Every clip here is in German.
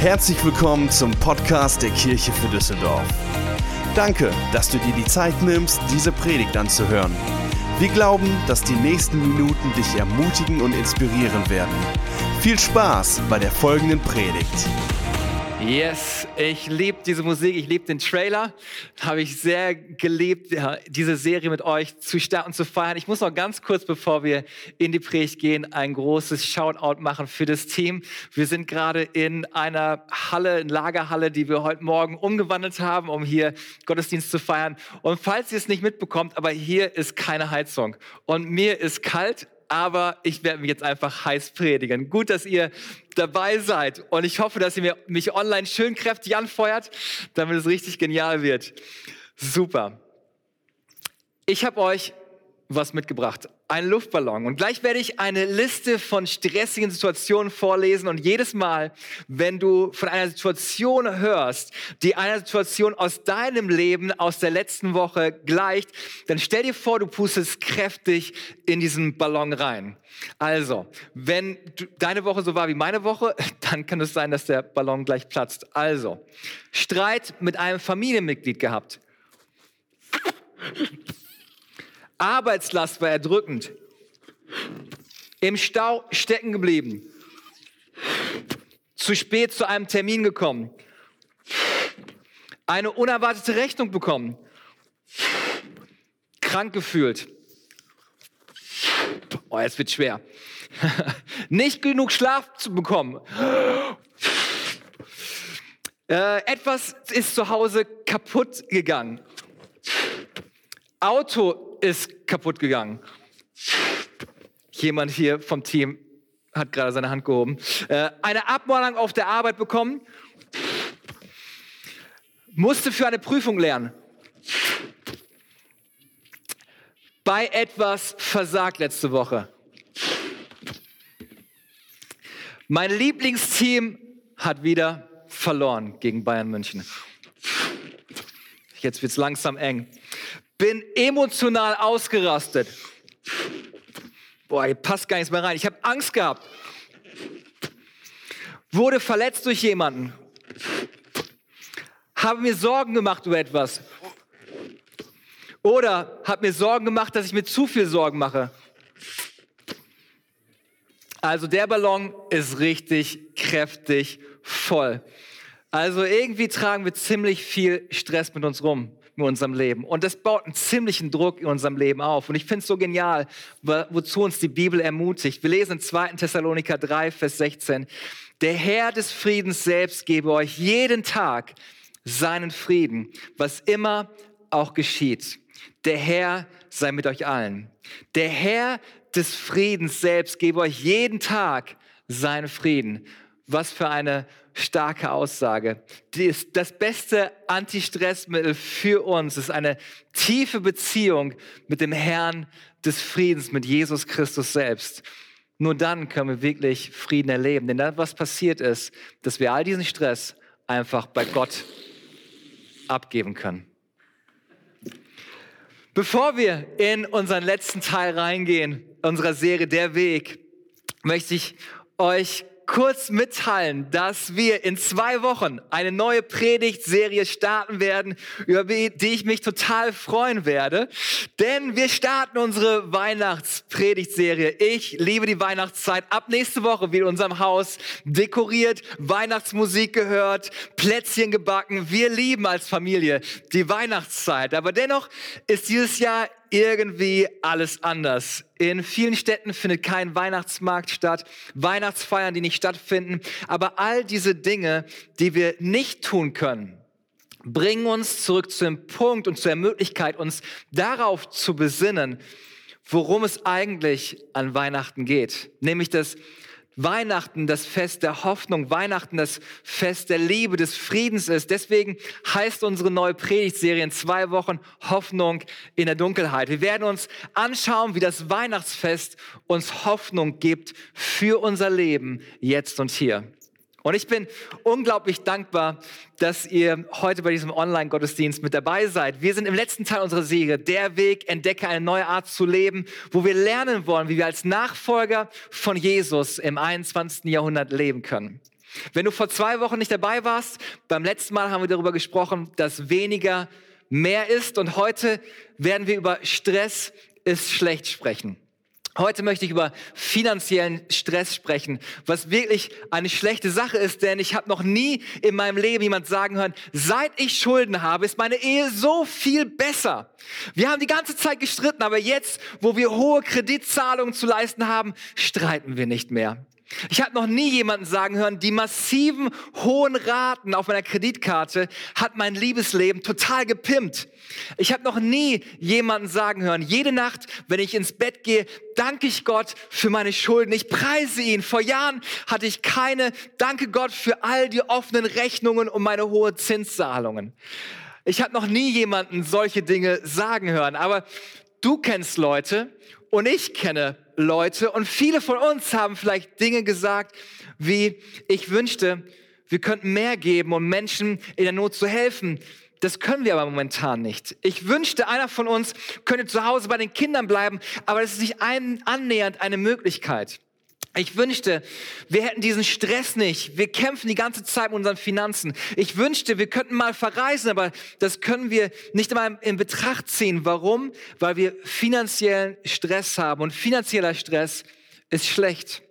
Herzlich willkommen zum Podcast der Kirche für Düsseldorf. Danke, dass du dir die Zeit nimmst, diese Predigt anzuhören. Wir glauben, dass die nächsten Minuten dich ermutigen und inspirieren werden. Viel Spaß bei der folgenden Predigt. Yes, ich liebe diese Musik, ich liebe den Trailer. Habe ich sehr geliebt, diese Serie mit euch zu starten zu feiern. Ich muss noch ganz kurz, bevor wir in die Predigt gehen, ein großes Shoutout machen für das Team. Wir sind gerade in einer Halle, in Lagerhalle, die wir heute Morgen umgewandelt haben, um hier Gottesdienst zu feiern. Und falls ihr es nicht mitbekommt, aber hier ist keine Heizung und mir ist kalt aber ich werde mich jetzt einfach heiß predigen. Gut, dass ihr dabei seid und ich hoffe, dass ihr mich online schön kräftig anfeuert, damit es richtig genial wird. Super. Ich habe euch was mitgebracht. Ein Luftballon. Und gleich werde ich eine Liste von stressigen Situationen vorlesen. Und jedes Mal, wenn du von einer Situation hörst, die einer Situation aus deinem Leben, aus der letzten Woche gleicht, dann stell dir vor, du pustest kräftig in diesen Ballon rein. Also, wenn du, deine Woche so war wie meine Woche, dann kann es sein, dass der Ballon gleich platzt. Also, Streit mit einem Familienmitglied gehabt. Arbeitslast war erdrückend. Im Stau stecken geblieben. Zu spät zu einem Termin gekommen. Eine unerwartete Rechnung bekommen. Krank gefühlt. Oh, jetzt wird schwer. Nicht genug Schlaf zu bekommen. Äh, etwas ist zu Hause kaputt gegangen. Auto ist kaputt gegangen. Jemand hier vom Team hat gerade seine Hand gehoben. Äh, eine Abmahnung auf der Arbeit bekommen. Musste für eine Prüfung lernen. Bei etwas versagt letzte Woche. Mein Lieblingsteam hat wieder verloren gegen Bayern München. Jetzt wird es langsam eng bin emotional ausgerastet. Boah, hier passt gar nichts mehr rein. Ich habe Angst gehabt. Wurde verletzt durch jemanden. Habe mir Sorgen gemacht über etwas. Oder habe mir Sorgen gemacht, dass ich mir zu viel Sorgen mache. Also der Ballon ist richtig kräftig voll. Also irgendwie tragen wir ziemlich viel Stress mit uns rum in unserem Leben. Und das baut einen ziemlichen Druck in unserem Leben auf. Und ich finde es so genial, wozu uns die Bibel ermutigt. Wir lesen in 2. Thessaloniker 3, Vers 16. Der Herr des Friedens selbst gebe euch jeden Tag seinen Frieden, was immer auch geschieht. Der Herr sei mit euch allen. Der Herr des Friedens selbst gebe euch jeden Tag seinen Frieden. Was für eine starke Aussage. Das beste Anti-Stress-Mittel für uns ist eine tiefe Beziehung mit dem Herrn des Friedens, mit Jesus Christus selbst. Nur dann können wir wirklich Frieden erleben. Denn das, was passiert ist, dass wir all diesen Stress einfach bei Gott abgeben können. Bevor wir in unseren letzten Teil reingehen, unserer Serie Der Weg, möchte ich euch kurz mitteilen, dass wir in zwei Wochen eine neue Predigtserie starten werden, über die ich mich total freuen werde. Denn wir starten unsere Weihnachtspredigtserie. Ich liebe die Weihnachtszeit. Ab nächste Woche wird in unserem Haus dekoriert, Weihnachtsmusik gehört, Plätzchen gebacken. Wir lieben als Familie die Weihnachtszeit. Aber dennoch ist dieses Jahr irgendwie alles anders. In vielen Städten findet kein Weihnachtsmarkt statt, Weihnachtsfeiern, die nicht stattfinden. Aber all diese Dinge, die wir nicht tun können, bringen uns zurück zu dem Punkt und zur Möglichkeit, uns darauf zu besinnen, worum es eigentlich an Weihnachten geht. Nämlich das Weihnachten das Fest der Hoffnung, Weihnachten das Fest der Liebe, des Friedens ist. Deswegen heißt unsere neue Predigtserie in zwei Wochen Hoffnung in der Dunkelheit. Wir werden uns anschauen, wie das Weihnachtsfest uns Hoffnung gibt für unser Leben jetzt und hier. Und ich bin unglaublich dankbar, dass ihr heute bei diesem Online-Gottesdienst mit dabei seid. Wir sind im letzten Teil unserer Serie, der Weg, entdecke eine neue Art zu leben, wo wir lernen wollen, wie wir als Nachfolger von Jesus im 21. Jahrhundert leben können. Wenn du vor zwei Wochen nicht dabei warst, beim letzten Mal haben wir darüber gesprochen, dass weniger mehr ist und heute werden wir über Stress ist schlecht sprechen. Heute möchte ich über finanziellen Stress sprechen, was wirklich eine schlechte Sache ist, denn ich habe noch nie in meinem Leben jemand sagen hören, seit ich Schulden habe, ist meine Ehe so viel besser. Wir haben die ganze Zeit gestritten, aber jetzt, wo wir hohe Kreditzahlungen zu leisten haben, streiten wir nicht mehr. Ich habe noch nie jemanden sagen hören, die massiven hohen Raten auf meiner Kreditkarte hat mein Liebesleben total gepimpt. Ich habe noch nie jemanden sagen hören, jede Nacht, wenn ich ins Bett gehe, danke ich Gott für meine Schulden. Ich preise ihn. Vor Jahren hatte ich keine, danke Gott für all die offenen Rechnungen und meine hohen Zinszahlungen. Ich habe noch nie jemanden solche Dinge sagen hören, aber du kennst Leute und ich kenne Leute und viele von uns haben vielleicht Dinge gesagt wie, ich wünschte, wir könnten mehr geben, um Menschen in der Not zu helfen. Das können wir aber momentan nicht. Ich wünschte, einer von uns könnte zu Hause bei den Kindern bleiben, aber das ist nicht annähernd eine Möglichkeit. Ich wünschte, wir hätten diesen Stress nicht. Wir kämpfen die ganze Zeit mit unseren Finanzen. Ich wünschte, wir könnten mal verreisen, aber das können wir nicht einmal in Betracht ziehen. Warum? Weil wir finanziellen Stress haben. Und finanzieller Stress ist schlecht.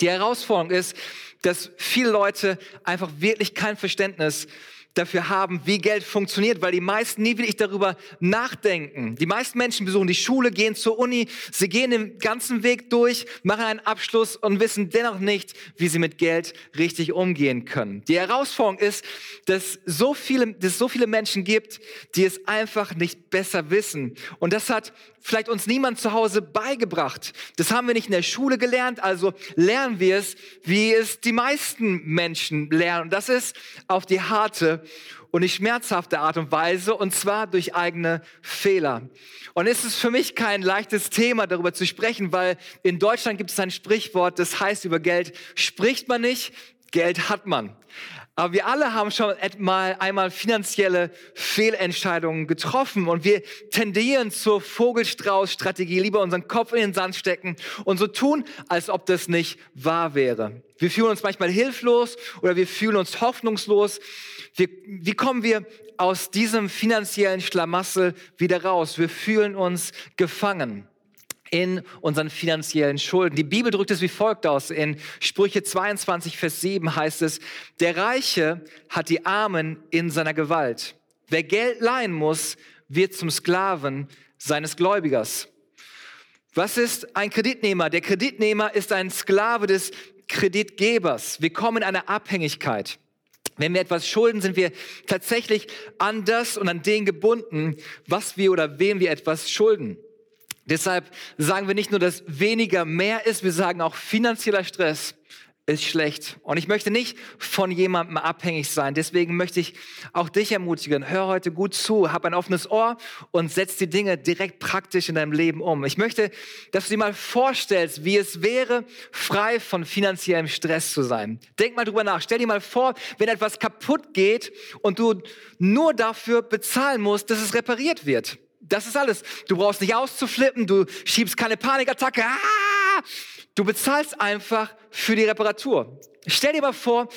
Die Herausforderung ist, dass viele Leute einfach wirklich kein Verständnis dafür haben, wie Geld funktioniert, weil die meisten nie wirklich darüber nachdenken. Die meisten Menschen besuchen die Schule, gehen zur Uni, sie gehen den ganzen Weg durch, machen einen Abschluss und wissen dennoch nicht, wie sie mit Geld richtig umgehen können. Die Herausforderung ist, dass, so viele, dass es so viele Menschen gibt, die es einfach nicht besser wissen. Und das hat vielleicht uns niemand zu Hause beigebracht. Das haben wir nicht in der Schule gelernt, also lernen wir es, wie es die meisten Menschen lernen. Und das ist auf die harte und die schmerzhafte Art und Weise, und zwar durch eigene Fehler. Und es ist für mich kein leichtes Thema, darüber zu sprechen, weil in Deutschland gibt es ein Sprichwort, das heißt, über Geld spricht man nicht, Geld hat man. Aber wir alle haben schon mal einmal finanzielle Fehlentscheidungen getroffen und wir tendieren zur Vogelstrauß-Strategie, lieber unseren Kopf in den Sand stecken und so tun, als ob das nicht wahr wäre. Wir fühlen uns manchmal hilflos oder wir fühlen uns hoffnungslos. Wir, wie kommen wir aus diesem finanziellen Schlamassel wieder raus? Wir fühlen uns gefangen in unseren finanziellen Schulden. Die Bibel drückt es wie folgt aus. In Sprüche 22, Vers 7 heißt es, der Reiche hat die Armen in seiner Gewalt. Wer Geld leihen muss, wird zum Sklaven seines Gläubigers. Was ist ein Kreditnehmer? Der Kreditnehmer ist ein Sklave des Kreditgebers. Wir kommen in eine Abhängigkeit. Wenn wir etwas schulden, sind wir tatsächlich an das und an den gebunden, was wir oder wem wir etwas schulden. Deshalb sagen wir nicht nur, dass weniger mehr ist, wir sagen auch finanzieller Stress ist schlecht. Und ich möchte nicht von jemandem abhängig sein. Deswegen möchte ich auch dich ermutigen. Hör heute gut zu, hab ein offenes Ohr und setz die Dinge direkt praktisch in deinem Leben um. Ich möchte, dass du dir mal vorstellst, wie es wäre, frei von finanziellem Stress zu sein. Denk mal drüber nach. Stell dir mal vor, wenn etwas kaputt geht und du nur dafür bezahlen musst, dass es repariert wird. Das ist alles. Du brauchst nicht auszuflippen, du schiebst keine Panikattacke. Ah! Du bezahlst einfach für die Reparatur. Stell dir mal vor,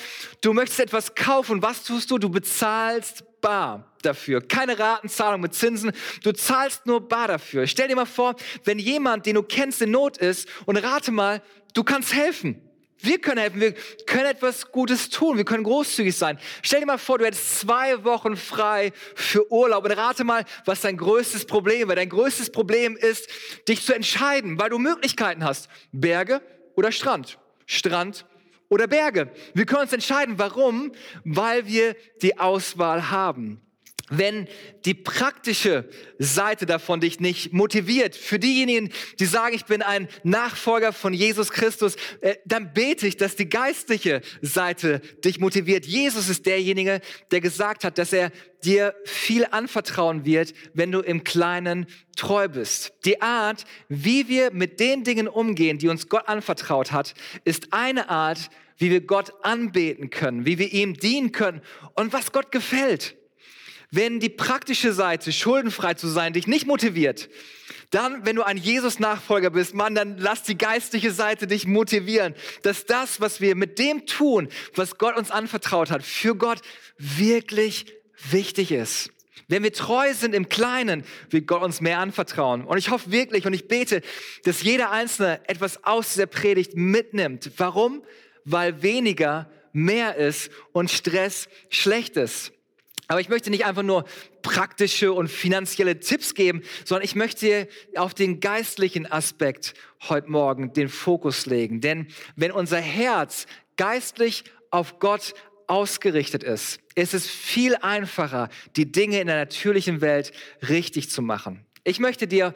du möchtest etwas kaufen. Was tust du? Du bezahlst bar dafür. Keine Ratenzahlung mit Zinsen. Du zahlst nur bar dafür. Stell dir mal vor, wenn jemand, den du kennst, in Not ist und rate mal, du kannst helfen. Wir können helfen, wir können etwas Gutes tun, wir können großzügig sein. Stell dir mal vor, du hättest zwei Wochen frei für Urlaub und rate mal, was dein größtes Problem wäre. Dein größtes Problem ist, dich zu entscheiden, weil du Möglichkeiten hast. Berge oder Strand. Strand oder Berge. Wir können uns entscheiden. Warum? Weil wir die Auswahl haben wenn die praktische Seite davon dich nicht motiviert, für diejenigen, die sagen, ich bin ein Nachfolger von Jesus Christus, äh, dann bete ich, dass die geistliche Seite dich motiviert. Jesus ist derjenige, der gesagt hat, dass er dir viel anvertrauen wird, wenn du im Kleinen treu bist. Die Art, wie wir mit den Dingen umgehen, die uns Gott anvertraut hat, ist eine Art, wie wir Gott anbeten können, wie wir ihm dienen können und was Gott gefällt. Wenn die praktische Seite, schuldenfrei zu sein, dich nicht motiviert, dann, wenn du ein Jesus-Nachfolger bist, Mann, dann lass die geistliche Seite dich motivieren, dass das, was wir mit dem tun, was Gott uns anvertraut hat, für Gott wirklich wichtig ist. Wenn wir treu sind im Kleinen, wird Gott uns mehr anvertrauen. Und ich hoffe wirklich und ich bete, dass jeder Einzelne etwas aus dieser Predigt mitnimmt. Warum? Weil weniger mehr ist und Stress schlecht ist. Aber ich möchte nicht einfach nur praktische und finanzielle Tipps geben, sondern ich möchte auf den geistlichen Aspekt heute Morgen den Fokus legen. Denn wenn unser Herz geistlich auf Gott ausgerichtet ist, ist es viel einfacher, die Dinge in der natürlichen Welt richtig zu machen. Ich möchte dir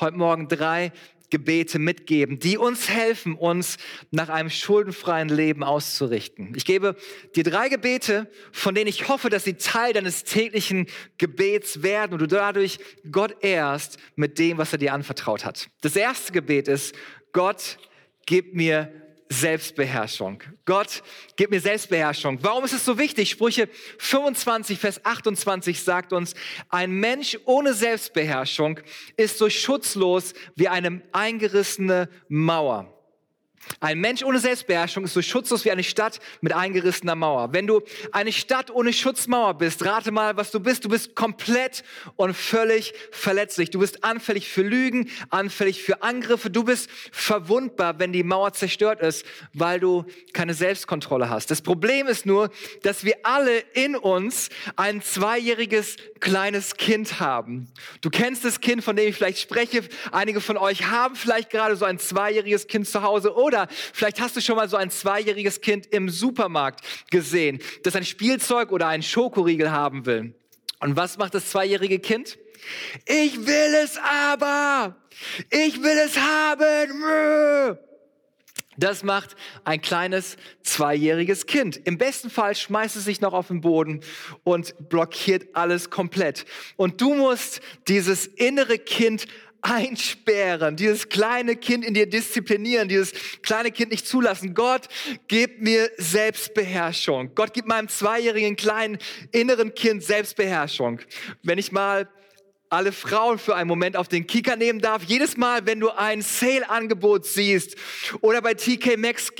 heute Morgen drei Gebete mitgeben, die uns helfen, uns nach einem schuldenfreien Leben auszurichten. Ich gebe dir drei Gebete, von denen ich hoffe, dass sie Teil deines täglichen Gebets werden und du dadurch Gott ehrst mit dem, was er dir anvertraut hat. Das erste Gebet ist, Gott, gib mir Selbstbeherrschung. Gott, gib mir Selbstbeherrschung. Warum ist es so wichtig? Sprüche 25, Vers 28 sagt uns, ein Mensch ohne Selbstbeherrschung ist so schutzlos wie eine eingerissene Mauer. Ein Mensch ohne Selbstbeherrschung ist so schutzlos wie eine Stadt mit eingerissener Mauer. Wenn du eine Stadt ohne Schutzmauer bist, rate mal, was du bist. Du bist komplett und völlig verletzlich. Du bist anfällig für Lügen, anfällig für Angriffe. Du bist verwundbar, wenn die Mauer zerstört ist, weil du keine Selbstkontrolle hast. Das Problem ist nur, dass wir alle in uns ein zweijähriges kleines Kind haben. Du kennst das Kind, von dem ich vielleicht spreche. Einige von euch haben vielleicht gerade so ein zweijähriges Kind zu Hause oder vielleicht hast du schon mal so ein zweijähriges Kind im Supermarkt gesehen, das ein Spielzeug oder einen Schokoriegel haben will. Und was macht das zweijährige Kind? Ich will es aber! Ich will es haben! Das macht ein kleines zweijähriges Kind. Im besten Fall schmeißt es sich noch auf den Boden und blockiert alles komplett. Und du musst dieses innere Kind einsperren, dieses kleine Kind in dir disziplinieren, dieses kleine Kind nicht zulassen. Gott, gib mir Selbstbeherrschung. Gott, gib meinem zweijährigen kleinen inneren Kind Selbstbeherrschung. Wenn ich mal alle Frauen für einen Moment auf den Kika nehmen darf. Jedes Mal, wenn du ein Sale-Angebot siehst oder bei TK Maxx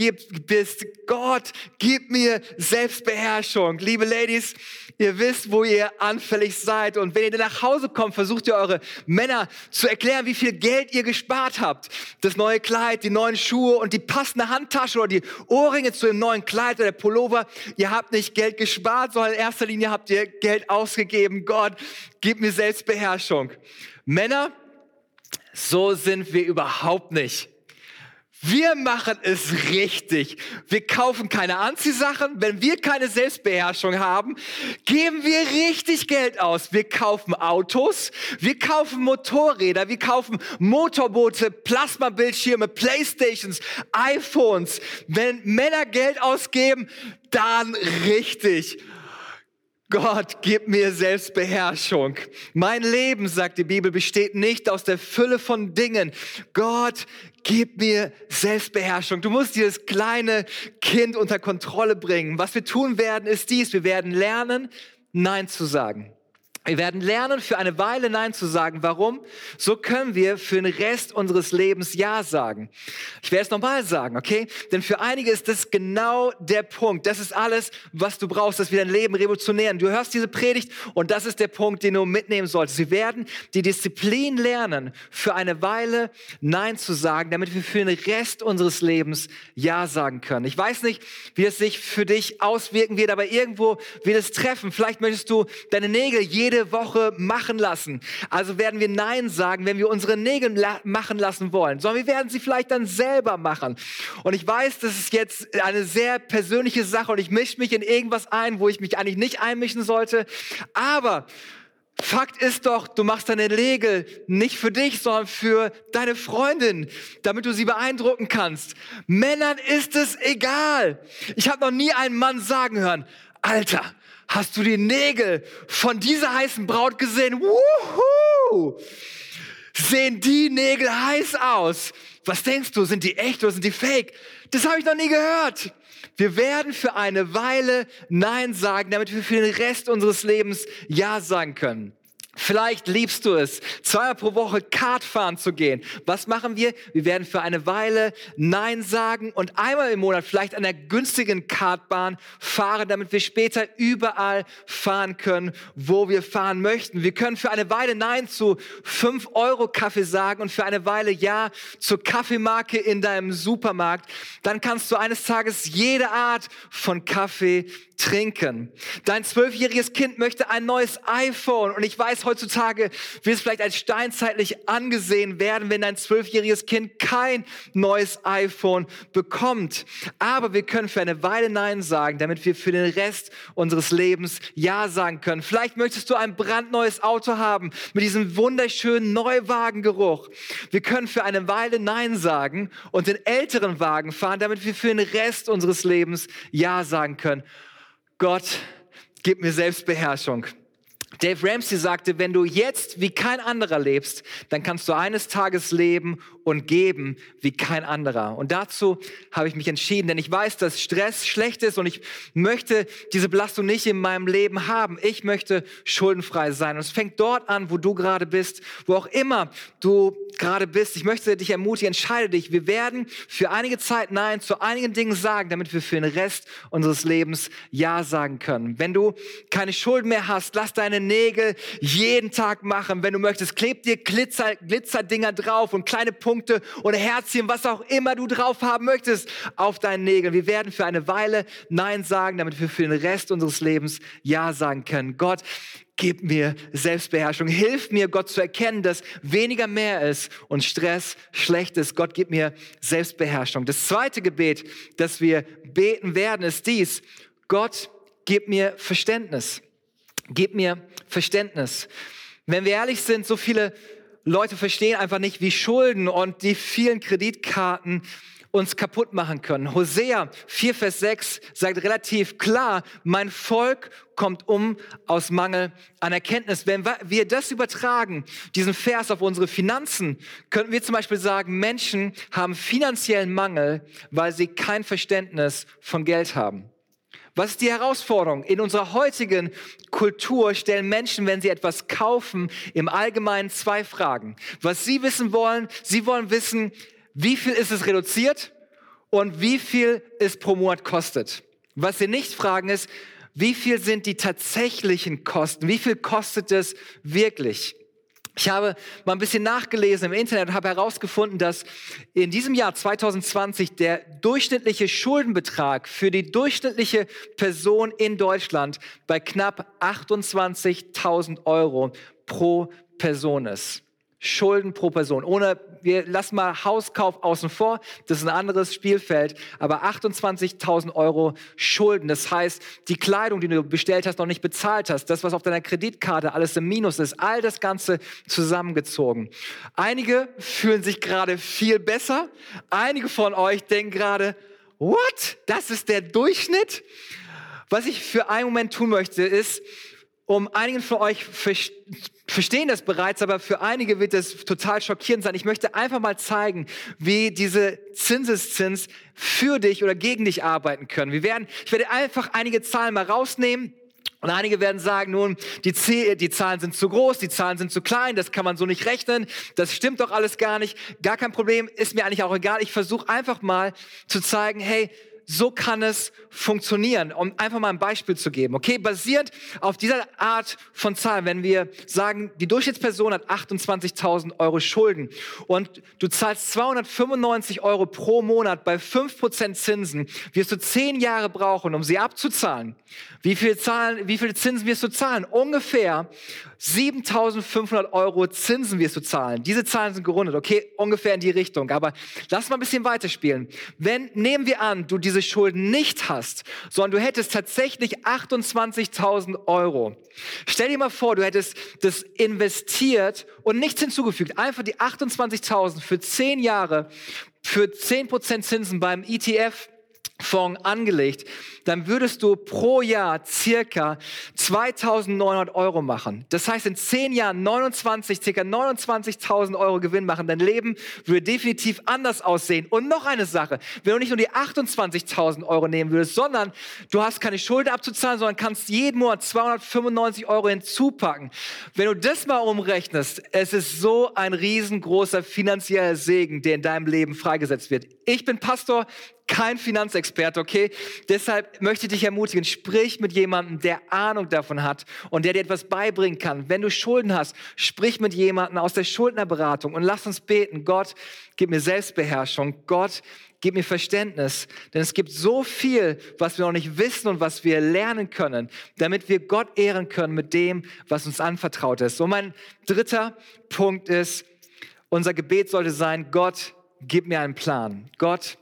bist, Gott, gib mir Selbstbeherrschung. Liebe Ladies, ihr wisst, wo ihr anfällig seid. Und wenn ihr dann nach Hause kommt, versucht ihr eure Männer zu erklären, wie viel Geld ihr gespart habt. Das neue Kleid, die neuen Schuhe und die passende Handtasche oder die Ohrringe zu dem neuen Kleid oder der Pullover. Ihr habt nicht Geld gespart, sondern in erster Linie habt ihr Geld ausgegeben. Gott, gib mir Selbstbeherrschung. Männer, so sind wir überhaupt nicht. Wir machen es richtig. Wir kaufen keine Anziehsachen. Wenn wir keine Selbstbeherrschung haben, geben wir richtig Geld aus. Wir kaufen Autos, wir kaufen Motorräder, wir kaufen Motorboote, Plasmabildschirme, Playstations, iPhones. Wenn Männer Geld ausgeben, dann richtig. Gott, gib mir Selbstbeherrschung. Mein Leben, sagt die Bibel, besteht nicht aus der Fülle von Dingen. Gott, gib mir Selbstbeherrschung. Du musst dieses kleine Kind unter Kontrolle bringen. Was wir tun werden, ist dies. Wir werden lernen, Nein zu sagen. Wir werden lernen, für eine Weile Nein zu sagen. Warum? So können wir für den Rest unseres Lebens Ja sagen. Ich werde es nochmal sagen, okay? Denn für einige ist das genau der Punkt. Das ist alles, was du brauchst, dass wir dein Leben revolutionieren. Du hörst diese Predigt und das ist der Punkt, den du mitnehmen solltest. Wir werden die Disziplin lernen, für eine Weile Nein zu sagen, damit wir für den Rest unseres Lebens Ja sagen können. Ich weiß nicht, wie es sich für dich auswirken wird, aber irgendwo wird es treffen. Vielleicht möchtest du deine Nägel jede jede Woche machen lassen. Also werden wir Nein sagen, wenn wir unsere Nägel la machen lassen wollen, sondern wir werden sie vielleicht dann selber machen. Und ich weiß, das ist jetzt eine sehr persönliche Sache und ich mische mich in irgendwas ein, wo ich mich eigentlich nicht einmischen sollte. Aber Fakt ist doch, du machst deine Nägel nicht für dich, sondern für deine Freundin, damit du sie beeindrucken kannst. Männern ist es egal. Ich habe noch nie einen Mann sagen hören, Alter, Hast du die Nägel von dieser heißen Braut gesehen? Wuhu! sehen die Nägel heiß aus. Was denkst du, sind die echt oder sind die fake? Das habe ich noch nie gehört. Wir werden für eine Weile Nein sagen, damit wir für den Rest unseres Lebens Ja sagen können. Vielleicht liebst du es, zweimal pro Woche Kart fahren zu gehen. Was machen wir? Wir werden für eine Weile Nein sagen und einmal im Monat vielleicht an der günstigen Kartbahn fahren, damit wir später überall fahren können, wo wir fahren möchten. Wir können für eine Weile Nein zu 5 Euro Kaffee sagen und für eine Weile Ja zur Kaffeemarke in deinem Supermarkt. Dann kannst du eines Tages jede Art von Kaffee trinken. Dein zwölfjähriges Kind möchte ein neues iPhone und ich weiß, heutzutage wird es vielleicht als steinzeitlich angesehen werden, wenn dein zwölfjähriges Kind kein neues iPhone bekommt. Aber wir können für eine Weile Nein sagen, damit wir für den Rest unseres Lebens Ja sagen können. Vielleicht möchtest du ein brandneues Auto haben mit diesem wunderschönen Neuwagengeruch. Wir können für eine Weile Nein sagen und den älteren Wagen fahren, damit wir für den Rest unseres Lebens Ja sagen können. Gott, gib mir Selbstbeherrschung. Dave Ramsey sagte, wenn du jetzt wie kein anderer lebst, dann kannst du eines Tages leben und geben wie kein anderer. Und dazu habe ich mich entschieden, denn ich weiß, dass Stress schlecht ist und ich möchte diese Belastung nicht in meinem Leben haben. Ich möchte schuldenfrei sein. Und es fängt dort an, wo du gerade bist, wo auch immer du gerade bist. Ich möchte dich ermutigen, entscheide dich. Wir werden für einige Zeit Nein zu einigen Dingen sagen, damit wir für den Rest unseres Lebens Ja sagen können. Wenn du keine Schulden mehr hast, lass deine Nägel jeden Tag machen. Wenn du möchtest, kleb dir Glitzer, Glitzerdinger drauf und kleine Punkte Punkte oder Herzchen, was auch immer du drauf haben möchtest, auf deinen Nägeln. Wir werden für eine Weile Nein sagen, damit wir für den Rest unseres Lebens Ja sagen können. Gott, gib mir Selbstbeherrschung. Hilf mir, Gott zu erkennen, dass weniger mehr ist und Stress schlecht ist. Gott, gib mir Selbstbeherrschung. Das zweite Gebet, das wir beten werden, ist dies. Gott, gib mir Verständnis. Gib mir Verständnis. Wenn wir ehrlich sind, so viele Leute verstehen einfach nicht, wie Schulden und die vielen Kreditkarten uns kaputt machen können. Hosea 4, Vers 6 sagt relativ klar, mein Volk kommt um aus Mangel an Erkenntnis. Wenn wir das übertragen, diesen Vers auf unsere Finanzen, könnten wir zum Beispiel sagen, Menschen haben finanziellen Mangel, weil sie kein Verständnis von Geld haben. Was ist die Herausforderung? In unserer heutigen Kultur stellen Menschen, wenn sie etwas kaufen, im Allgemeinen zwei Fragen. Was sie wissen wollen, sie wollen wissen, wie viel ist es reduziert und wie viel es pro Monat kostet. Was sie nicht fragen ist, wie viel sind die tatsächlichen Kosten? Wie viel kostet es wirklich? Ich habe mal ein bisschen nachgelesen im Internet und habe herausgefunden, dass in diesem Jahr 2020 der durchschnittliche Schuldenbetrag für die durchschnittliche Person in Deutschland bei knapp 28.000 Euro pro Person ist. Schulden pro Person. Ohne, wir lassen mal Hauskauf außen vor, das ist ein anderes Spielfeld, aber 28.000 Euro Schulden. Das heißt, die Kleidung, die du bestellt hast, noch nicht bezahlt hast, das, was auf deiner Kreditkarte alles im Minus ist, all das Ganze zusammengezogen. Einige fühlen sich gerade viel besser. Einige von euch denken gerade, what? Das ist der Durchschnitt? Was ich für einen Moment tun möchte, ist, um einigen von euch verstehen das bereits, aber für einige wird es total schockierend sein. Ich möchte einfach mal zeigen, wie diese Zinseszins für dich oder gegen dich arbeiten können. Wir werden, ich werde einfach einige Zahlen mal rausnehmen. Und einige werden sagen, nun, die, Z die Zahlen sind zu groß, die Zahlen sind zu klein, das kann man so nicht rechnen, das stimmt doch alles gar nicht, gar kein Problem, ist mir eigentlich auch egal. Ich versuche einfach mal zu zeigen, hey, so kann es funktionieren. Um einfach mal ein Beispiel zu geben. Okay, basierend auf dieser Art von Zahlen, wenn wir sagen, die Durchschnittsperson hat 28.000 Euro Schulden und du zahlst 295 Euro pro Monat bei 5% Zinsen, wirst du zehn Jahre brauchen, um sie abzuzahlen. Wie viel zahlen, wie viele Zinsen wirst du zahlen? Ungefähr 7.500 Euro Zinsen wirst du zahlen. Diese Zahlen sind gerundet, okay, ungefähr in die Richtung. Aber lass mal ein bisschen weiterspielen. Wenn, nehmen wir an, du diese Schulden nicht hast, sondern du hättest tatsächlich 28.000 Euro. Stell dir mal vor, du hättest das investiert und nichts hinzugefügt. Einfach die 28.000 für 10 Jahre, für 10% Zinsen beim ETF Fonds angelegt, dann würdest du pro Jahr circa 2900 Euro machen. Das heißt, in zehn Jahren 29, circa 29.000 Euro Gewinn machen. Dein Leben würde definitiv anders aussehen. Und noch eine Sache, wenn du nicht nur die 28.000 Euro nehmen würdest, sondern du hast keine Schulden abzuzahlen, sondern kannst jeden Monat 295 Euro hinzupacken. Wenn du das mal umrechnest, es ist so ein riesengroßer finanzieller Segen, der in deinem Leben freigesetzt wird. Ich bin Pastor, kein Finanzexperte, okay? Deshalb möchte ich dich ermutigen, sprich mit jemandem, der Ahnung davon hat und der dir etwas beibringen kann. Wenn du Schulden hast, sprich mit jemandem aus der Schuldnerberatung und lass uns beten. Gott, gib mir Selbstbeherrschung. Gott, gib mir Verständnis. Denn es gibt so viel, was wir noch nicht wissen und was wir lernen können, damit wir Gott ehren können mit dem, was uns anvertraut ist. Und mein dritter Punkt ist, unser Gebet sollte sein, Gott, gib mir einen Plan. Gott,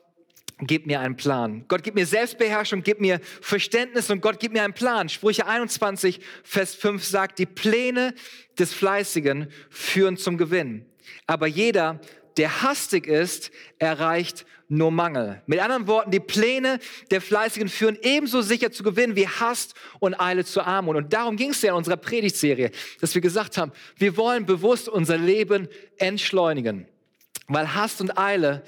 gib mir einen Plan. Gott, gib mir Selbstbeherrschung, gib mir Verständnis und Gott, gib mir einen Plan. Sprüche 21, Vers 5 sagt, die Pläne des Fleißigen führen zum Gewinn. Aber jeder, der hastig ist, erreicht nur Mangel. Mit anderen Worten, die Pläne der Fleißigen führen ebenso sicher zu Gewinnen wie Hast und Eile zur Armut. Und darum ging es ja in unserer Predigtserie, dass wir gesagt haben, wir wollen bewusst unser Leben entschleunigen. Weil Hast und Eile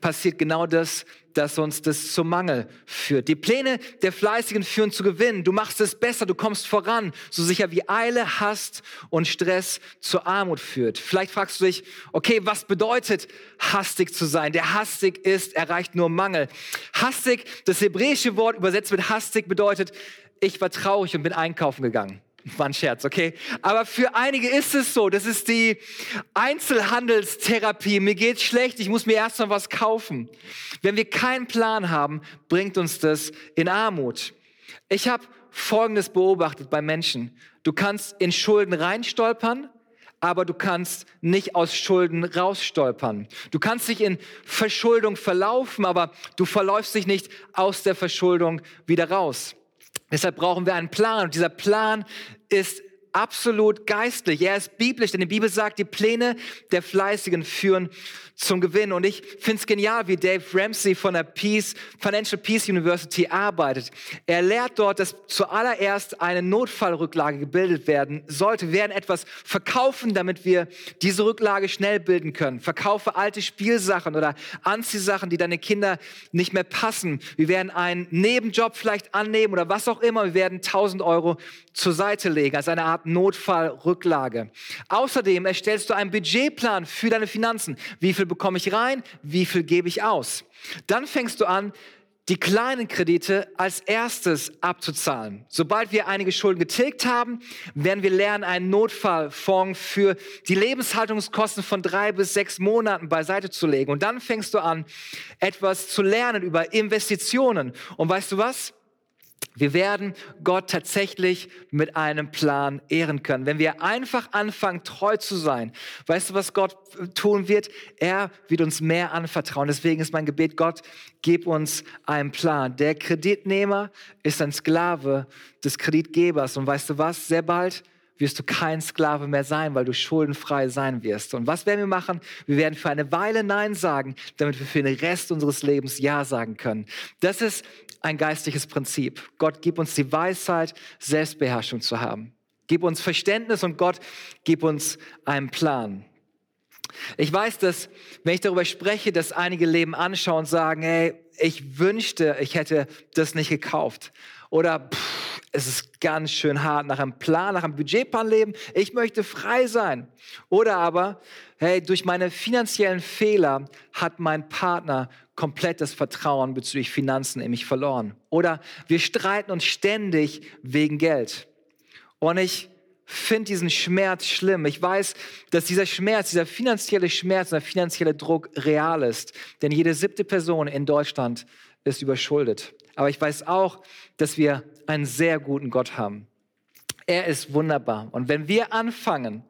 passiert genau das, dass uns das zum Mangel führt. Die Pläne der Fleißigen führen zu Gewinn. Du machst es besser, du kommst voran, so sicher wie Eile, Hast und Stress zur Armut führt. Vielleicht fragst du dich, okay, was bedeutet hastig zu sein? Der hastig ist, erreicht nur Mangel. Hastig, das hebräische Wort übersetzt mit hastig bedeutet, ich war traurig und bin einkaufen gegangen. War ein Scherz, okay? Aber für einige ist es so. Das ist die Einzelhandelstherapie. Mir geht's schlecht, ich muss mir erst mal was kaufen. Wenn wir keinen Plan haben, bringt uns das in Armut. Ich habe Folgendes beobachtet bei Menschen. Du kannst in Schulden reinstolpern, aber du kannst nicht aus Schulden rausstolpern. Du kannst dich in Verschuldung verlaufen, aber du verläufst dich nicht aus der Verschuldung wieder raus. Deshalb brauchen wir einen Plan. Und dieser Plan ist absolut geistlich. Er ist biblisch, denn die Bibel sagt, die Pläne der Fleißigen führen zum Gewinn. Und ich finde es genial, wie Dave Ramsey von der Peace, Financial Peace University arbeitet. Er lehrt dort, dass zuallererst eine Notfallrücklage gebildet werden sollte. Wir werden etwas verkaufen, damit wir diese Rücklage schnell bilden können. Verkaufe alte Spielsachen oder Anziehsachen, die deine Kinder nicht mehr passen. Wir werden einen Nebenjob vielleicht annehmen oder was auch immer. Wir werden 1000 Euro zur Seite legen als eine Art Notfallrücklage. Außerdem erstellst du einen Budgetplan für deine Finanzen. Wie viel bekomme ich rein? Wie viel gebe ich aus? Dann fängst du an, die kleinen Kredite als erstes abzuzahlen. Sobald wir einige Schulden getilgt haben, werden wir lernen, einen Notfallfonds für die Lebenshaltungskosten von drei bis sechs Monaten beiseite zu legen. Und dann fängst du an, etwas zu lernen über Investitionen. Und weißt du was? Wir werden Gott tatsächlich mit einem Plan ehren können. Wenn wir einfach anfangen, treu zu sein, weißt du, was Gott tun wird? Er wird uns mehr anvertrauen. Deswegen ist mein Gebet, Gott, gib uns einen Plan. Der Kreditnehmer ist ein Sklave des Kreditgebers. Und weißt du was? Sehr bald wirst du kein Sklave mehr sein, weil du schuldenfrei sein wirst. Und was werden wir machen? Wir werden für eine Weile Nein sagen, damit wir für den Rest unseres Lebens Ja sagen können. Das ist ein geistliches Prinzip. Gott gib uns die Weisheit, Selbstbeherrschung zu haben. Gib uns Verständnis und Gott gib uns einen Plan. Ich weiß, dass, wenn ich darüber spreche, dass einige Leben anschauen und sagen, hey, ich wünschte, ich hätte das nicht gekauft. Oder pff, es ist ganz schön hart nach einem Plan, nach einem Budgetplan leben. Ich möchte frei sein. Oder aber, hey, durch meine finanziellen Fehler hat mein Partner komplett das Vertrauen bezüglich Finanzen in mich verloren. Oder wir streiten uns ständig wegen Geld. Und ich finde diesen Schmerz schlimm. Ich weiß, dass dieser Schmerz, dieser finanzielle Schmerz, der finanzielle Druck real ist. Denn jede siebte Person in Deutschland ist überschuldet. Aber ich weiß auch, dass wir einen sehr guten Gott haben. Er ist wunderbar. Und wenn wir anfangen,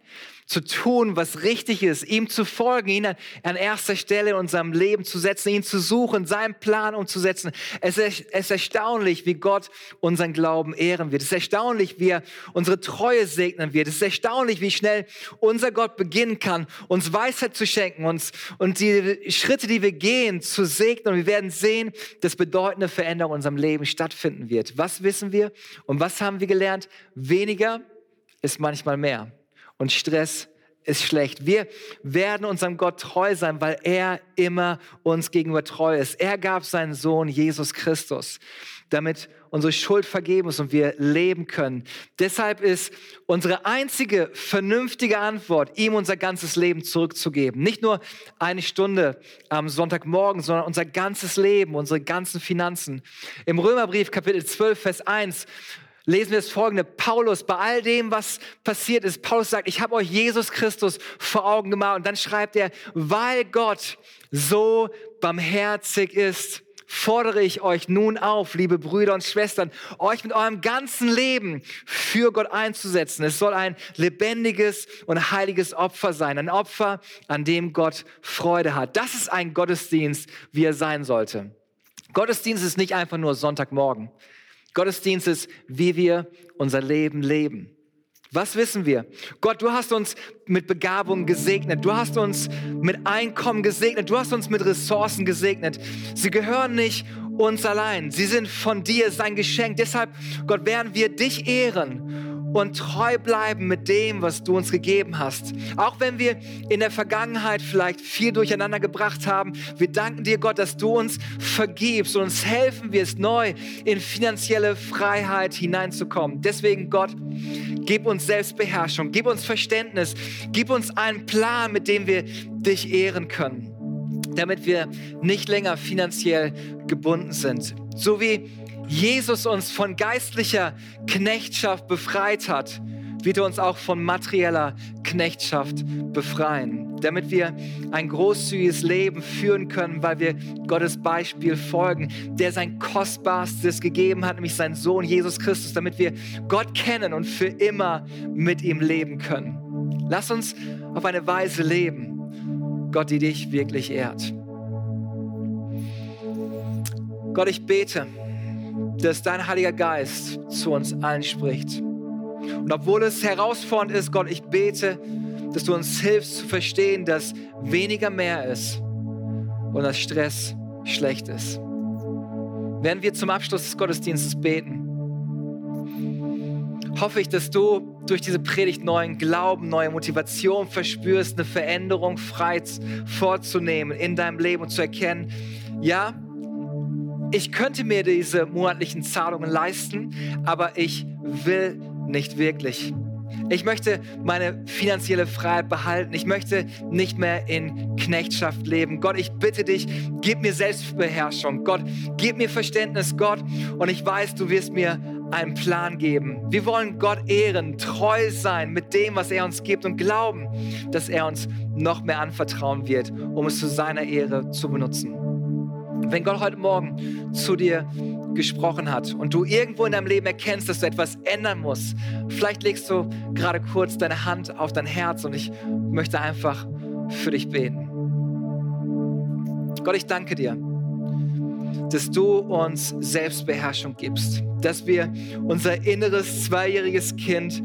zu tun, was richtig ist, ihm zu folgen, ihn an erster Stelle in unserem Leben zu setzen, ihn zu suchen, seinen Plan umzusetzen. Es ist erstaunlich, wie Gott unseren Glauben ehren wird. Es ist erstaunlich, wie er unsere Treue segnen wird. Es ist erstaunlich, wie schnell unser Gott beginnen kann, uns Weisheit zu schenken, uns und die Schritte, die wir gehen, zu segnen. Und wir werden sehen, dass bedeutende Veränderung in unserem Leben stattfinden wird. Was wissen wir und was haben wir gelernt? Weniger ist manchmal mehr und Stress ist schlecht. Wir werden unserem Gott treu sein, weil er immer uns gegenüber treu ist. Er gab seinen Sohn Jesus Christus, damit unsere Schuld vergeben ist und wir leben können. Deshalb ist unsere einzige vernünftige Antwort, ihm unser ganzes Leben zurückzugeben. Nicht nur eine Stunde am Sonntagmorgen, sondern unser ganzes Leben, unsere ganzen Finanzen. Im Römerbrief Kapitel 12, Vers 1 lesen wir das folgende. Paulus, bei all dem, was passiert ist, Paulus sagt, ich habe euch Jesus Christus vor Augen gemalt. Und dann schreibt er, weil Gott so barmherzig ist, fordere ich euch nun auf, liebe Brüder und Schwestern, euch mit eurem ganzen Leben für Gott einzusetzen. Es soll ein lebendiges und heiliges Opfer sein, ein Opfer, an dem Gott Freude hat. Das ist ein Gottesdienst, wie er sein sollte. Gottesdienst ist nicht einfach nur Sonntagmorgen. Gottesdienst ist, wie wir unser Leben leben. Was wissen wir? Gott, du hast uns mit Begabung gesegnet. Du hast uns mit Einkommen gesegnet. Du hast uns mit Ressourcen gesegnet. Sie gehören nicht uns allein. Sie sind von dir, sein Geschenk. Deshalb, Gott, werden wir dich ehren und treu bleiben mit dem, was du uns gegeben hast. Auch wenn wir in der Vergangenheit vielleicht viel durcheinander gebracht haben, wir danken dir, Gott, dass du uns vergibst und uns helfen wirst, neu in finanzielle Freiheit hineinzukommen. Deswegen, Gott, gib uns Selbstbeherrschung, gib uns Verständnis, gib uns einen Plan, mit dem wir dich ehren können, damit wir nicht länger finanziell gebunden sind. So wie Jesus uns von geistlicher Knechtschaft befreit hat, wird er uns auch von materieller Knechtschaft befreien, damit wir ein großzügiges Leben führen können, weil wir Gottes Beispiel folgen, der sein Kostbarstes gegeben hat, nämlich seinen Sohn Jesus Christus, damit wir Gott kennen und für immer mit ihm leben können. Lass uns auf eine Weise leben, Gott, die dich wirklich ehrt. Gott, ich bete, dass dein Heiliger Geist zu uns allen spricht. Und obwohl es herausfordernd ist, Gott, ich bete, dass du uns hilfst zu verstehen, dass weniger mehr ist und dass Stress schlecht ist. Während wir zum Abschluss des Gottesdienstes beten, hoffe ich, dass du durch diese Predigt neuen Glauben, neue Motivation verspürst, eine Veränderung frei vorzunehmen in deinem Leben und zu erkennen, ja, ich könnte mir diese monatlichen Zahlungen leisten, aber ich will nicht wirklich. Ich möchte meine finanzielle Freiheit behalten. Ich möchte nicht mehr in Knechtschaft leben. Gott, ich bitte dich, gib mir Selbstbeherrschung. Gott, gib mir Verständnis, Gott. Und ich weiß, du wirst mir einen Plan geben. Wir wollen Gott ehren, treu sein mit dem, was er uns gibt und glauben, dass er uns noch mehr anvertrauen wird, um es zu seiner Ehre zu benutzen. Wenn Gott heute Morgen zu dir gesprochen hat und du irgendwo in deinem Leben erkennst, dass du etwas ändern musst, vielleicht legst du gerade kurz deine Hand auf dein Herz und ich möchte einfach für dich beten. Gott, ich danke dir, dass du uns Selbstbeherrschung gibst, dass wir unser inneres zweijähriges Kind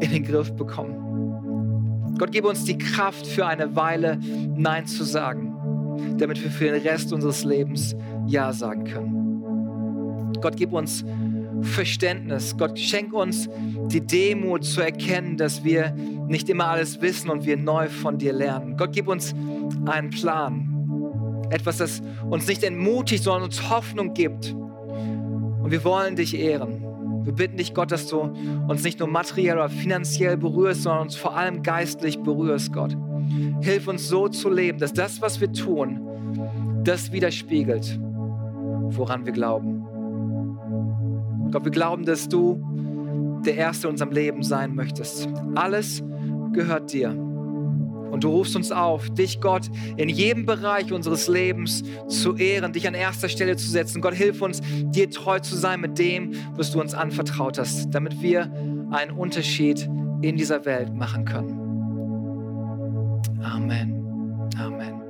in den Griff bekommen. Gott, gib uns die Kraft für eine Weile Nein zu sagen damit wir für den Rest unseres Lebens Ja sagen können. Gott, gib uns Verständnis. Gott, schenk uns die Demut zu erkennen, dass wir nicht immer alles wissen und wir neu von dir lernen. Gott, gib uns einen Plan. Etwas, das uns nicht entmutigt, sondern uns Hoffnung gibt. Und wir wollen dich ehren. Wir bitten dich, Gott, dass du uns nicht nur materiell oder finanziell berührst, sondern uns vor allem geistlich berührst, Gott. Hilf uns so zu leben, dass das, was wir tun, das widerspiegelt, woran wir glauben. Gott, wir glauben, dass du der Erste in unserem Leben sein möchtest. Alles gehört dir. Und du rufst uns auf, dich, Gott, in jedem Bereich unseres Lebens zu ehren, dich an erster Stelle zu setzen. Gott, hilf uns, dir treu zu sein mit dem, was du uns anvertraut hast, damit wir einen Unterschied in dieser Welt machen können. Amen. Amen.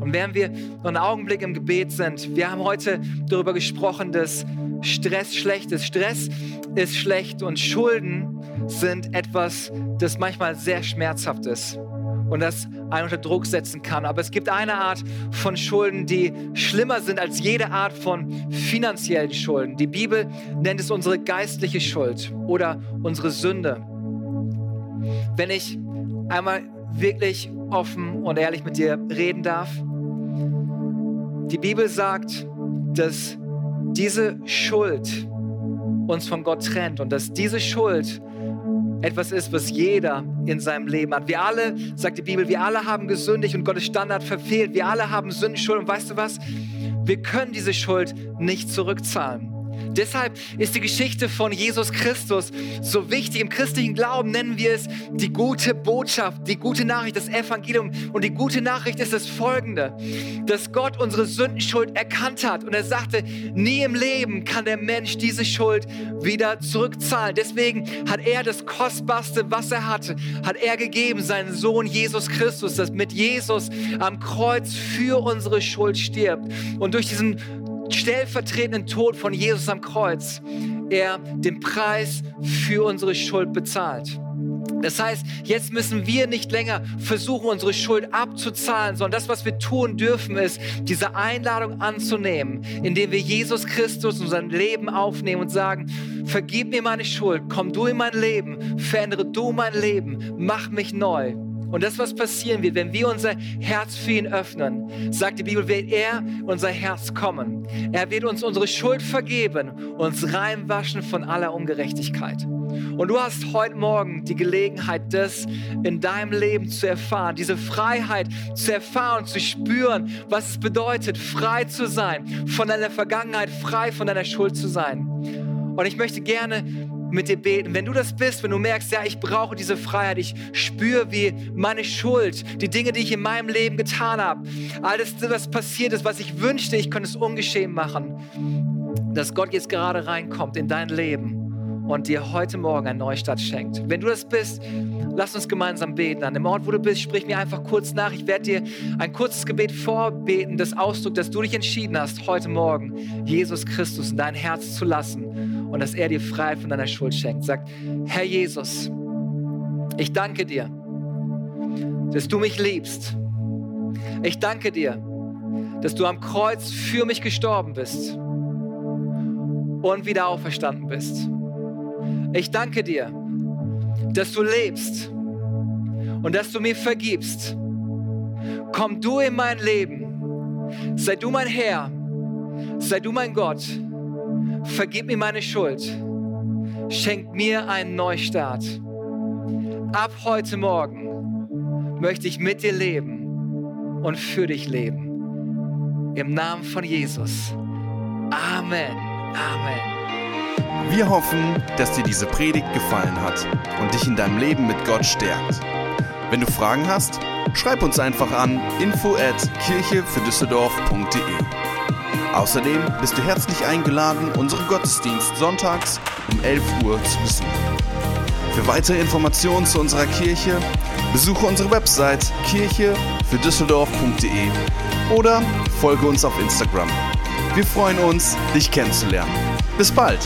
Und während wir noch einen Augenblick im Gebet sind, wir haben heute darüber gesprochen, dass Stress schlecht ist. Stress ist schlecht und Schulden sind etwas, das manchmal sehr schmerzhaft ist und das einen unter Druck setzen kann. Aber es gibt eine Art von Schulden, die schlimmer sind als jede Art von finanziellen Schulden. Die Bibel nennt es unsere geistliche Schuld oder unsere Sünde. Wenn ich einmal wirklich offen und ehrlich mit dir reden darf, die Bibel sagt, dass diese Schuld uns von Gott trennt und dass diese Schuld etwas ist, was jeder in seinem Leben hat. Wir alle, sagt die Bibel, wir alle haben gesündigt und Gottes Standard verfehlt. Wir alle haben Sündenschuld und weißt du was? Wir können diese Schuld nicht zurückzahlen. Deshalb ist die Geschichte von Jesus Christus so wichtig. Im christlichen Glauben nennen wir es die gute Botschaft, die gute Nachricht, das Evangelium. Und die gute Nachricht ist das folgende, dass Gott unsere Sündenschuld erkannt hat. Und er sagte, nie im Leben kann der Mensch diese Schuld wieder zurückzahlen. Deswegen hat er das Kostbarste, was er hatte, hat er gegeben, seinen Sohn Jesus Christus, dass mit Jesus am Kreuz für unsere Schuld stirbt. Und durch diesen stellvertretenden Tod von Jesus am Kreuz er den Preis für unsere Schuld bezahlt. Das heißt, jetzt müssen wir nicht länger versuchen, unsere Schuld abzuzahlen, sondern das, was wir tun dürfen, ist, diese Einladung anzunehmen, indem wir Jesus Christus in unser Leben aufnehmen und sagen, vergib mir meine Schuld, komm du in mein Leben, verändere du mein Leben, mach mich neu. Und das, was passieren wird, wenn wir unser Herz für ihn öffnen, sagt die Bibel, wird er unser Herz kommen. Er wird uns unsere Schuld vergeben, uns reinwaschen von aller Ungerechtigkeit. Und du hast heute Morgen die Gelegenheit, das in deinem Leben zu erfahren, diese Freiheit zu erfahren, zu spüren, was es bedeutet, frei zu sein, von deiner Vergangenheit, frei von deiner Schuld zu sein. Und ich möchte gerne mit dir beten. Wenn du das bist, wenn du merkst, ja, ich brauche diese Freiheit, ich spüre, wie meine Schuld, die Dinge, die ich in meinem Leben getan habe, alles, was passiert ist, was ich wünschte, ich könnte es ungeschehen machen, dass Gott jetzt gerade reinkommt in dein Leben und dir heute Morgen einen Neustart schenkt. Wenn du das bist, lass uns gemeinsam beten. An dem Ort, wo du bist, sprich mir einfach kurz nach. Ich werde dir ein kurzes Gebet vorbeten, das Ausdruck, dass du dich entschieden hast, heute Morgen Jesus Christus in dein Herz zu lassen und dass er dir Freiheit von deiner Schuld schenkt. Sagt, Herr Jesus, ich danke dir, dass du mich liebst. Ich danke dir, dass du am Kreuz für mich gestorben bist und wieder auferstanden bist. Ich danke dir, dass du lebst und dass du mir vergibst. Komm du in mein Leben. Sei du mein Herr. Sei du mein Gott. Vergib mir meine Schuld. Schenk mir einen Neustart. Ab heute Morgen möchte ich mit dir leben und für dich leben. Im Namen von Jesus. Amen. Amen. Wir hoffen, dass dir diese Predigt gefallen hat und dich in deinem Leben mit Gott stärkt. Wenn du Fragen hast, schreib uns einfach an info at kirchefürdüsseldorf.de. Außerdem bist du herzlich eingeladen, unseren Gottesdienst sonntags um 11 Uhr zu besuchen. Für weitere Informationen zu unserer Kirche besuche unsere Website kirchefürdüsseldorf.de oder folge uns auf Instagram. Wir freuen uns, dich kennenzulernen. Bis bald!